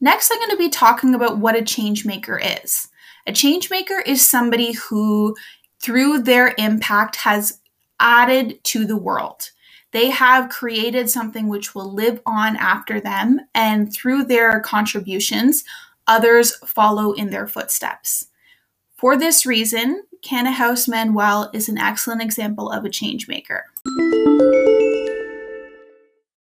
Next, I'm going to be talking about what a change maker is. A change maker is somebody who, through their impact, has added to the world. They have created something which will live on after them, and through their contributions, others follow in their footsteps. For this reason, Canna House Manuel is an excellent example of a change maker.